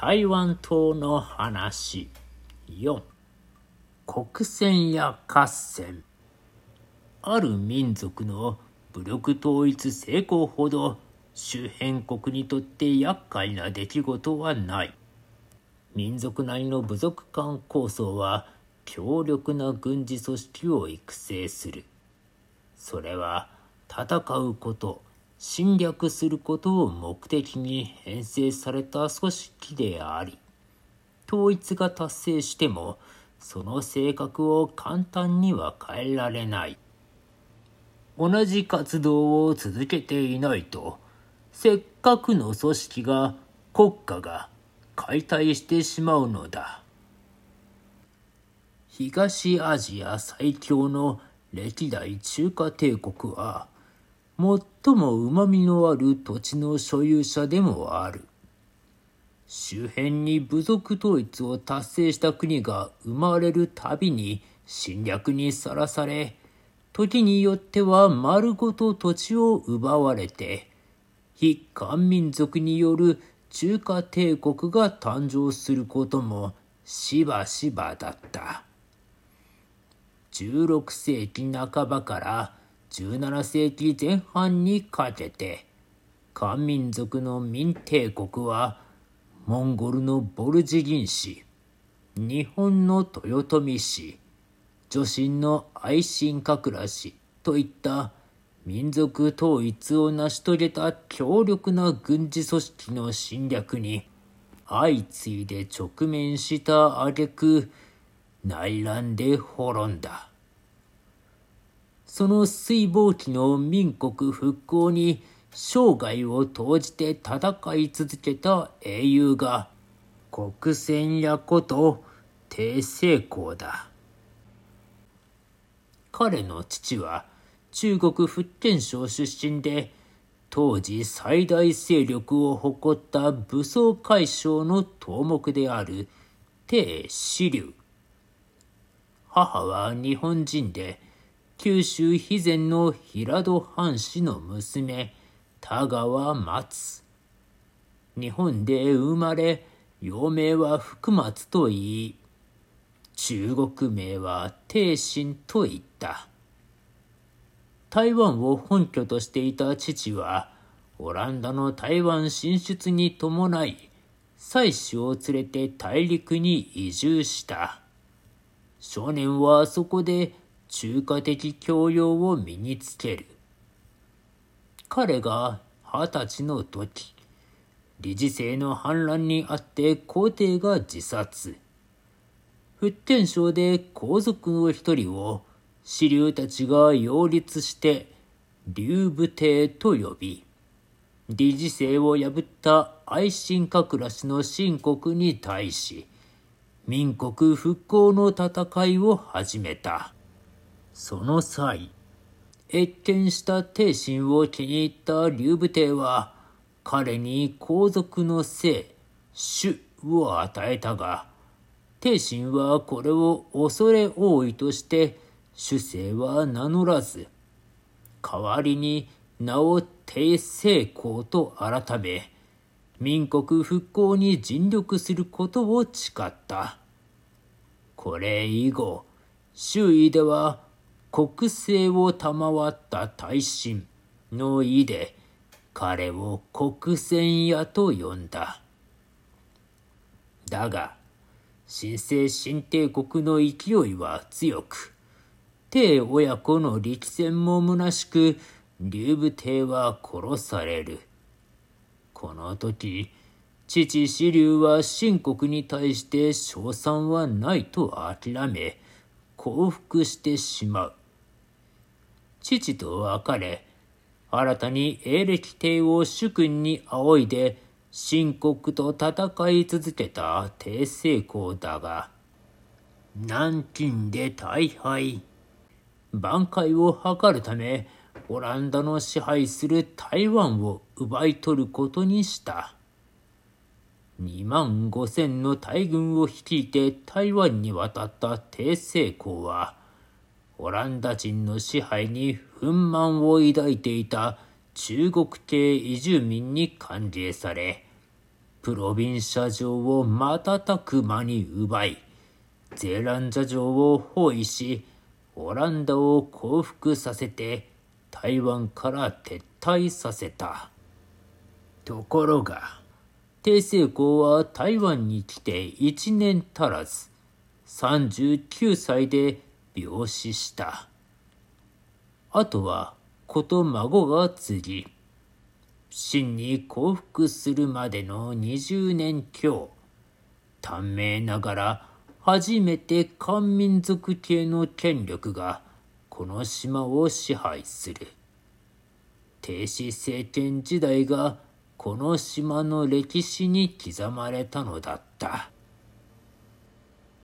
台湾島の話4国戦や合戦。ある民族の武力統一成功ほど周辺国にとって厄介な出来事はない。民族内の部族間構想は強力な軍事組織を育成する。それは戦うこと侵略することを目的に編成された組織であり統一が達成してもその性格を簡単には変えられない。同じ活動を続けていないとせっかくの組織が国家が解体してしまうのだ。東アジア最強の歴代中華帝国は最も旨みのある土地の所有者でもある。周辺に部族統一を達成した国が生まれるたびに侵略にさらされ、時によっては丸ごと土地を奪われて、非漢民族による中華帝国が誕生することもしばしばだった。16世紀半ばから17世紀前半にかけて漢民族の民帝国はモンゴルのボルジギン氏日本の豊臣氏女神の愛新覚羅氏といった民族統一を成し遂げた強力な軍事組織の侵略に相次いで直面した挙句内乱で滅んだ。その水防期の民国復興に生涯を投じて戦い続けた英雄が国戦やこと低成功だ。彼の父は中国福建省出身で当時最大勢力を誇った武装解消の頭目である鄭志龍。母は日本人で九州肥前の平戸藩士の娘、田川松。日本で生まれ、幼名は福松と言い、中国名は帝信と言った。台湾を本拠としていた父は、オランダの台湾進出に伴い、妻子を連れて大陸に移住した。少年はそこで中華的教養を身につける。彼が二十歳の時、理事制の反乱にあって皇帝が自殺。福建省で皇族の一人を支流たちが擁立して劉武帝と呼び、理事制を破った愛新覚羅氏の秦国に対し、民国復興の戦いを始めた。その際、謁見した帝信を気に入った劉武帝は、彼に皇族の姓、主を与えたが、帝信はこれを恐れ多いとして、主姓は名乗らず、代わりに名を帝成功と改め、民国復興に尽力することを誓った。これ以後、周囲では国政を賜った大臣の意で彼を国戦屋と呼んだ。だが、新生新帝国の勢いは強く、帝親子の力戦も虚しく、劉武帝は殺される。この時、父子竜は秦国に対して称賛はないと諦め、降伏してしまう。父と別れ、新たに英暦帝を主君に仰いで、秦国と戦い続けた帝成功だが、南京で大敗。挽回を図るため、オランダの支配する台湾を奪い取ることにした。2万5千の大軍を率いて台湾に渡った帝成功は、オランダ人の支配に憤懣を抱いていた中国系移住民に歓迎され、プロビンシャ城を瞬く間に奪い、ゼーランジャ城を包囲し、オランダを降伏させて台湾から撤退させた。ところが、帝政公は台湾に来て一年足らず、39歳で病死した。あとは子と孫が継ぎ、真に降伏するまでの20年強、短命ながら初めて漢民族系の権力がこの島を支配する。帝史政権時代がこの島の歴史に刻まれたのだった。